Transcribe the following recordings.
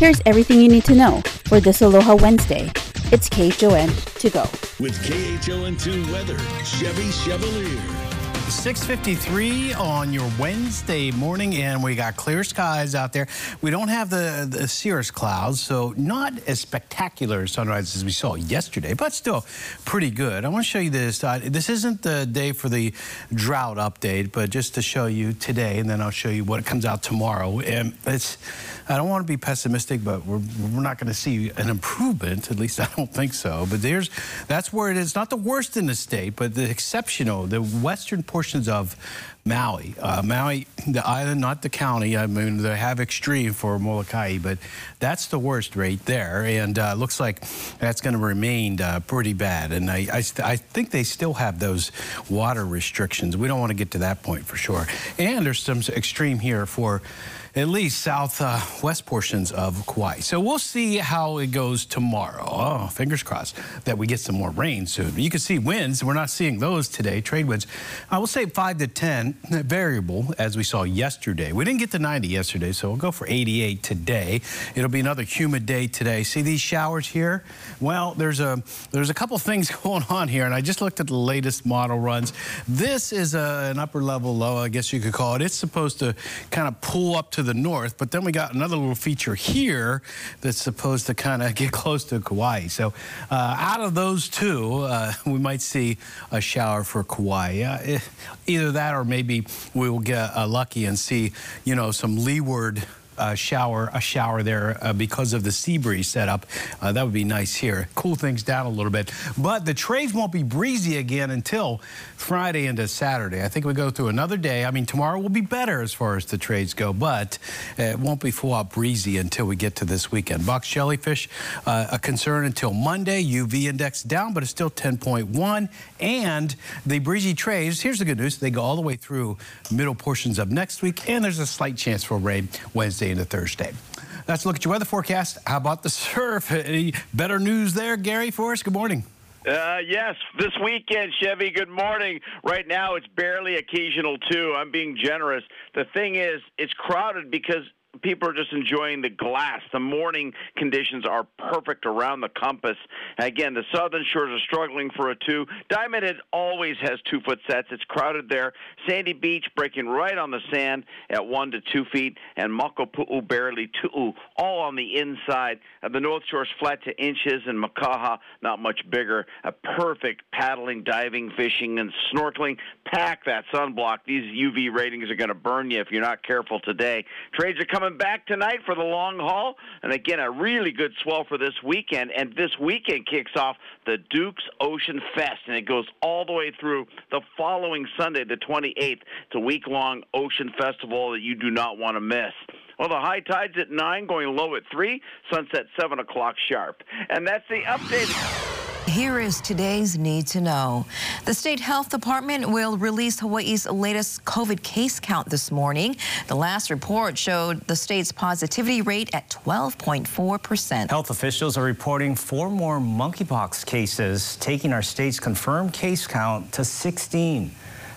Here's everything you need to know for this Aloha Wednesday. It's KHON to go. With KHON2 weather, Chevy Chevalier. 653 on your Wednesday morning, and we got clear skies out there. We don't have the, the cirrus clouds, so not as spectacular sunrise as we saw yesterday, but still pretty good. I want to show you this. Uh, this isn't the day for the drought update, but just to show you today, and then I'll show you what comes out tomorrow. And it's, I don't want to be pessimistic, but we're, we're not going to see an improvement. At least I don't think so. But there's, that's where it is. Not the worst in the state, but the exceptional, the western portion portions of Maui. Uh, Maui, the island, not the county. I mean, they have extreme for Molokai, but that's the worst right there. And uh, looks like that's going to remain uh, pretty bad. And I, I, I, think they still have those water restrictions. We don't want to get to that point for sure. And there's some extreme here for at least southwest uh, portions of Kauai. So we'll see how it goes tomorrow. Oh, fingers crossed that we get some more rain soon. You can see winds. We're not seeing those today. Trade winds, I will say 5 to 10, variable as we saw yesterday. We didn't get to 90 yesterday, so we'll go for 88 today. It'll be another humid day today. See these showers here? Well, there's a there's a couple things going on here, and I just looked at the latest model runs. This is a, an upper level low, I guess you could call it. It's supposed to kind of pull up to the north, but then we got another little feature here that's supposed to kind of get close to Kauai. So uh, out of those two, uh, we might see a shower for Kauai. Uh, either that or maybe we will get uh, lucky and see, you know, some leeward uh, shower, a shower there uh, because of the sea breeze setup. Uh, that would be nice here. Cool things down a little bit. But the trades won't be breezy again until Friday into Saturday. I think we go through another day. I mean, tomorrow will be better as far as the trades go, but it won't be full out breezy until we get to this weekend. Box jellyfish, uh, a concern until Monday. UV index down, but it's still 10.1. And the breezy trades, here's the good news. They go all the way through middle portions of next week, and there's a slight chance for rain Wednesday into Thursday. Let's look at your weather forecast. How about the surf? Any better news there, Gary, for us? Good morning. Uh, yes, this weekend, Chevy. Good morning. Right now, it's barely occasional too. I'm being generous. The thing is, it's crowded because people are just enjoying the glass. The morning conditions are perfect around the compass. Again, the southern shores are struggling for a two. Diamond Head always has two foot sets. It's crowded there. Sandy Beach breaking right on the sand at one to two feet, and Makapu'u barely two, all on the inside. the North Shore's flat to inches, and Makaha not much bigger. A perfect paddling, diving, fishing, and snorkeling. Pack that sunblock. These UV ratings are going to burn you if you're not careful today. Trades are coming coming back tonight for the long haul. And again, a really good swell for this weekend. And this weekend kicks off the Dukes Ocean Fest, and it goes all the way through the following Sunday, the 28th. It's a week long ocean festival that you do not want to miss. Well, the high tide's at 9, going low at 3, sunset 7 o'clock sharp. And that's the update. Here is today's Need to Know. The State Health Department will release Hawaii's latest COVID case count this morning. The last report showed the state's positivity rate at 12.4%. Health officials are reporting four more monkeypox cases, taking our state's confirmed case count to 16.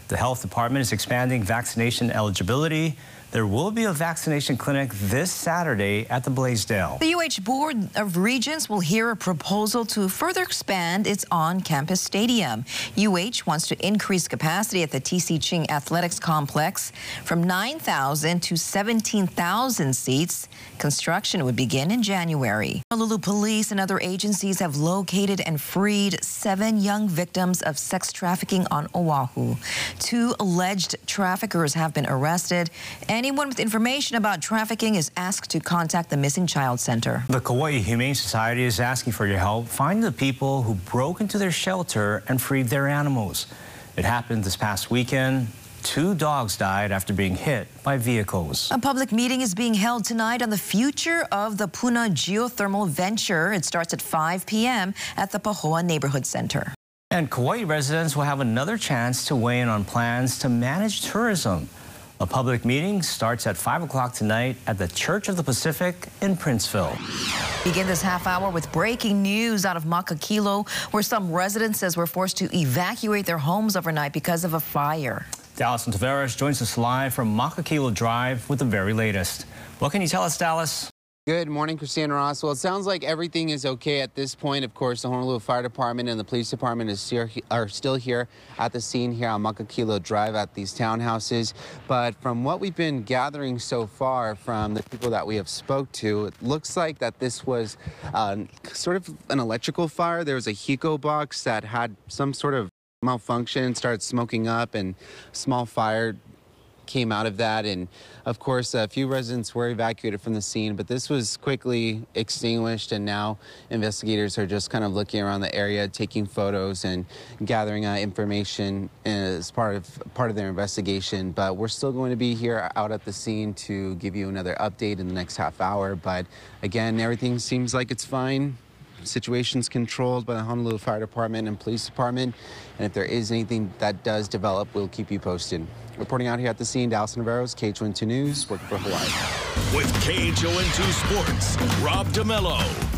The health department is expanding vaccination eligibility there will be a vaccination clinic this Saturday at the Blaisdell. The UH Board of Regents will hear a proposal to further expand its on-campus stadium. UH wants to increase capacity at the TC Ching Athletics Complex from 9,000 to 17,000 seats. Construction would begin in January. Honolulu police and other agencies have located and freed seven young victims of sex trafficking on Oahu. Two alleged traffickers have been arrested and Anyone with information about trafficking is asked to contact the Missing Child Center. The Kauai Humane Society is asking for your help. Find the people who broke into their shelter and freed their animals. It happened this past weekend. Two dogs died after being hit by vehicles. A public meeting is being held tonight on the future of the Puna geothermal venture. It starts at 5 p.m. at the Pahoa Neighborhood Center. And Kauai residents will have another chance to weigh in on plans to manage tourism. A public meeting starts at 5 o'clock tonight at the Church of the Pacific in Princeville. Begin this half hour with breaking news out of Makakilo, where some residents says were forced to evacuate their homes overnight because of a fire. Dallas and Tavares joins us live from Makakilo Drive with the very latest. What can you tell us, Dallas? Good morning, Christiane Ross. Well, it sounds like everything is okay at this point. Of course, the Honolulu Fire Department and the police department is here, are still here at the scene here on Makakilo Drive at these townhouses. But from what we've been gathering so far from the people that we have spoke to, it looks like that this was uh, sort of an electrical fire. There was a HECO box that had some sort of malfunction, started smoking up, and small fire came out of that. And of course, a few residents were evacuated from the scene, but this was quickly extinguished. And now investigators are just kind of looking around the area, taking photos and gathering uh, information as part of part of their investigation. But we're still going to be here out at the scene to give you another update in the next half hour. But again, everything seems like it's fine situations controlled by the Honolulu Fire Department and Police Department. And if there is anything that does develop, we'll keep you posted. Reporting out here at the scene, Dallas Navarro's KHON2 News, working for Hawaii. With KHON2 Sports, Rob DeMello.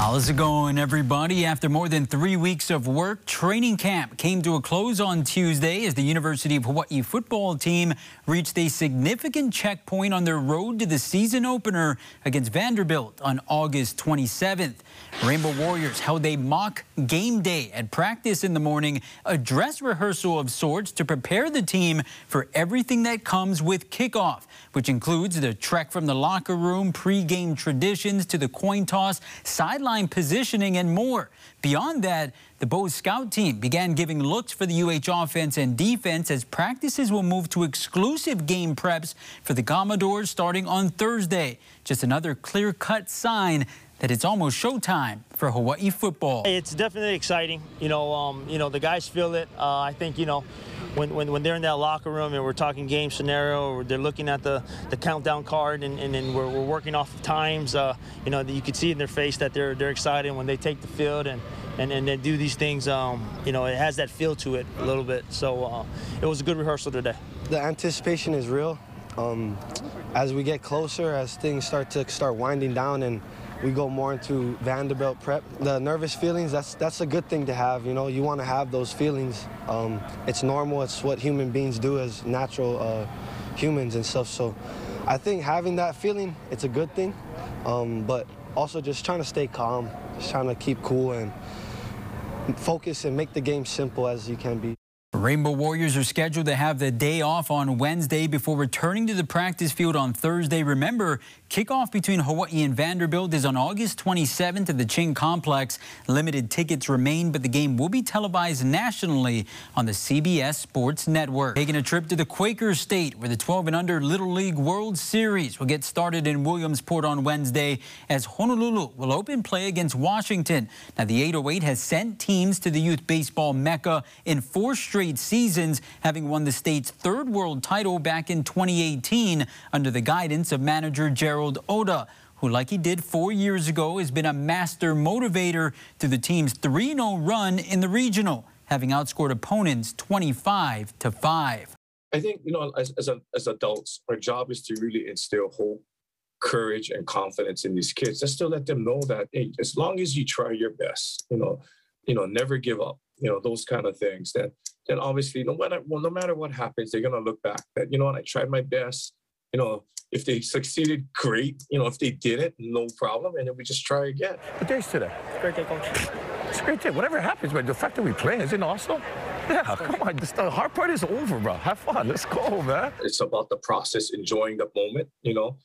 How's it going, everybody? After more than three weeks of work, training camp came to a close on Tuesday as the University of Hawaii football team reached a significant checkpoint on their road to the season opener against Vanderbilt on August 27th. Rainbow Warriors held a mock game day at practice in the morning, a dress rehearsal of sorts to prepare the team for everything that comes with kickoff, which includes the trek from the locker room, pre-game traditions to the coin toss, sideline positioning, and more. Beyond that, the Bows Scout team began giving looks for the UH offense and defense as practices will move to exclusive game preps for the Commodores starting on Thursday. Just another clear-cut sign that it's almost showtime for Hawaii football. It's definitely exciting. You know, um, you know the guys feel it. Uh, I think you know when, when, when they're in that locker room and we're talking game scenario, or they're looking at the, the countdown card and, and, and we're, we're working off of times. Uh, you know, you can see in their face that they're they're excited when they take the field and and, and they do these things. Um, you know, it has that feel to it a little bit. So uh, it was a good rehearsal today. The anticipation is real. Um, as we get closer, as things start to start winding down and we go more into Vanderbilt prep. The nervous feelings, that's that's a good thing to have. You know, you want to have those feelings. Um, it's normal. It's what human beings do as natural uh, humans and stuff. So I think having that feeling, it's a good thing. Um, but also just trying to stay calm, just trying to keep cool and focus and make the game simple as you can be. Rainbow Warriors are scheduled to have the day off on Wednesday before returning to the practice field on Thursday. Remember, kickoff between Hawaii and Vanderbilt is on August 27th at the Ching Complex. Limited tickets remain, but the game will be televised nationally on the CBS Sports Network. Taking a trip to the Quaker State, where the 12 and under Little League World Series will get started in Williamsport on Wednesday as Honolulu will open play against Washington. Now, the 808 has sent teams to the youth baseball mecca in four straight seasons, having won the state's third world title back in 2018 under the guidance of manager Gerald Oda who, like he did four years ago, has been a master motivator to the team's 3-0 run in the regional, having outscored opponents 25 to 5. I think, you know, as, as, a, as adults, our job is to really instill hope, courage, and confidence in these kids, just to let them know that, hey, as long as you try your best, you know, you know, never give up, you know, those kind of things that then obviously no matter well, no matter what happens, they're gonna look back that you know what I tried my best. You know, if they succeeded, great. You know, if they didn't, no problem, and then we just try again. What day's today? Great day, coach. It's a great day. Whatever happens, but the fact that we play is it awesome? Yeah, come on. The hard part is over, bro. Have fun. Let's go, man. It's about the process, enjoying the moment. You know,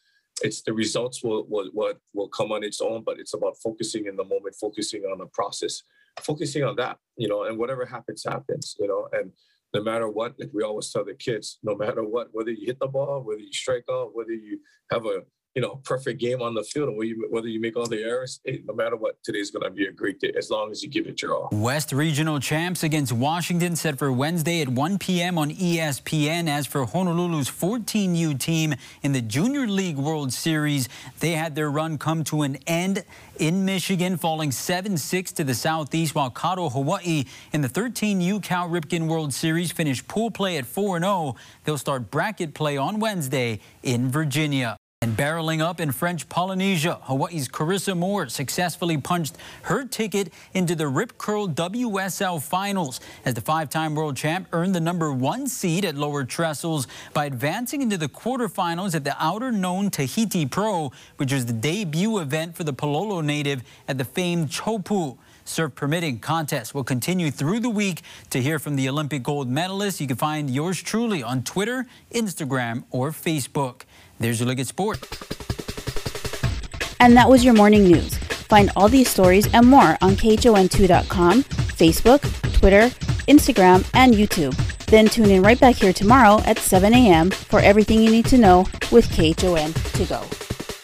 it's the results will will will, will come on its own, but it's about focusing in the moment, focusing on the process focusing on that, you know, and whatever happens, happens, you know, and no matter what, like we always tell the kids, no matter what, whether you hit the ball, whether you strike out, whether you have a you know, perfect game on the field, whether you, whether you make all the errors, no matter what, today's going to be a great day as long as you give it your all. West Regional champs against Washington set for Wednesday at 1 p.m. on ESPN. As for Honolulu's 14U team in the Junior League World Series, they had their run come to an end in Michigan, falling 7-6 to the Southeast, while Kato Hawaii in the 13U Cal Ripken World Series finished pool play at 4-0. They'll start bracket play on Wednesday in Virginia. And barreling up in French Polynesia, Hawaii's Carissa Moore successfully punched her ticket into the Rip Curl WSL finals as the five-time world champ earned the number one seed at lower trestles by advancing into the quarterfinals at the Outerknown Tahiti Pro, which was the debut event for the Pololo native at the famed Chopu. Surf permitting contest will continue through the week. To hear from the Olympic gold medalists, you can find yours truly on Twitter, Instagram, or Facebook. There's your look at sport. And that was your morning news. Find all these stories and more on KHON2.com, Facebook, Twitter, Instagram, and YouTube. Then tune in right back here tomorrow at 7 a.m. for everything you need to know with KHON to go.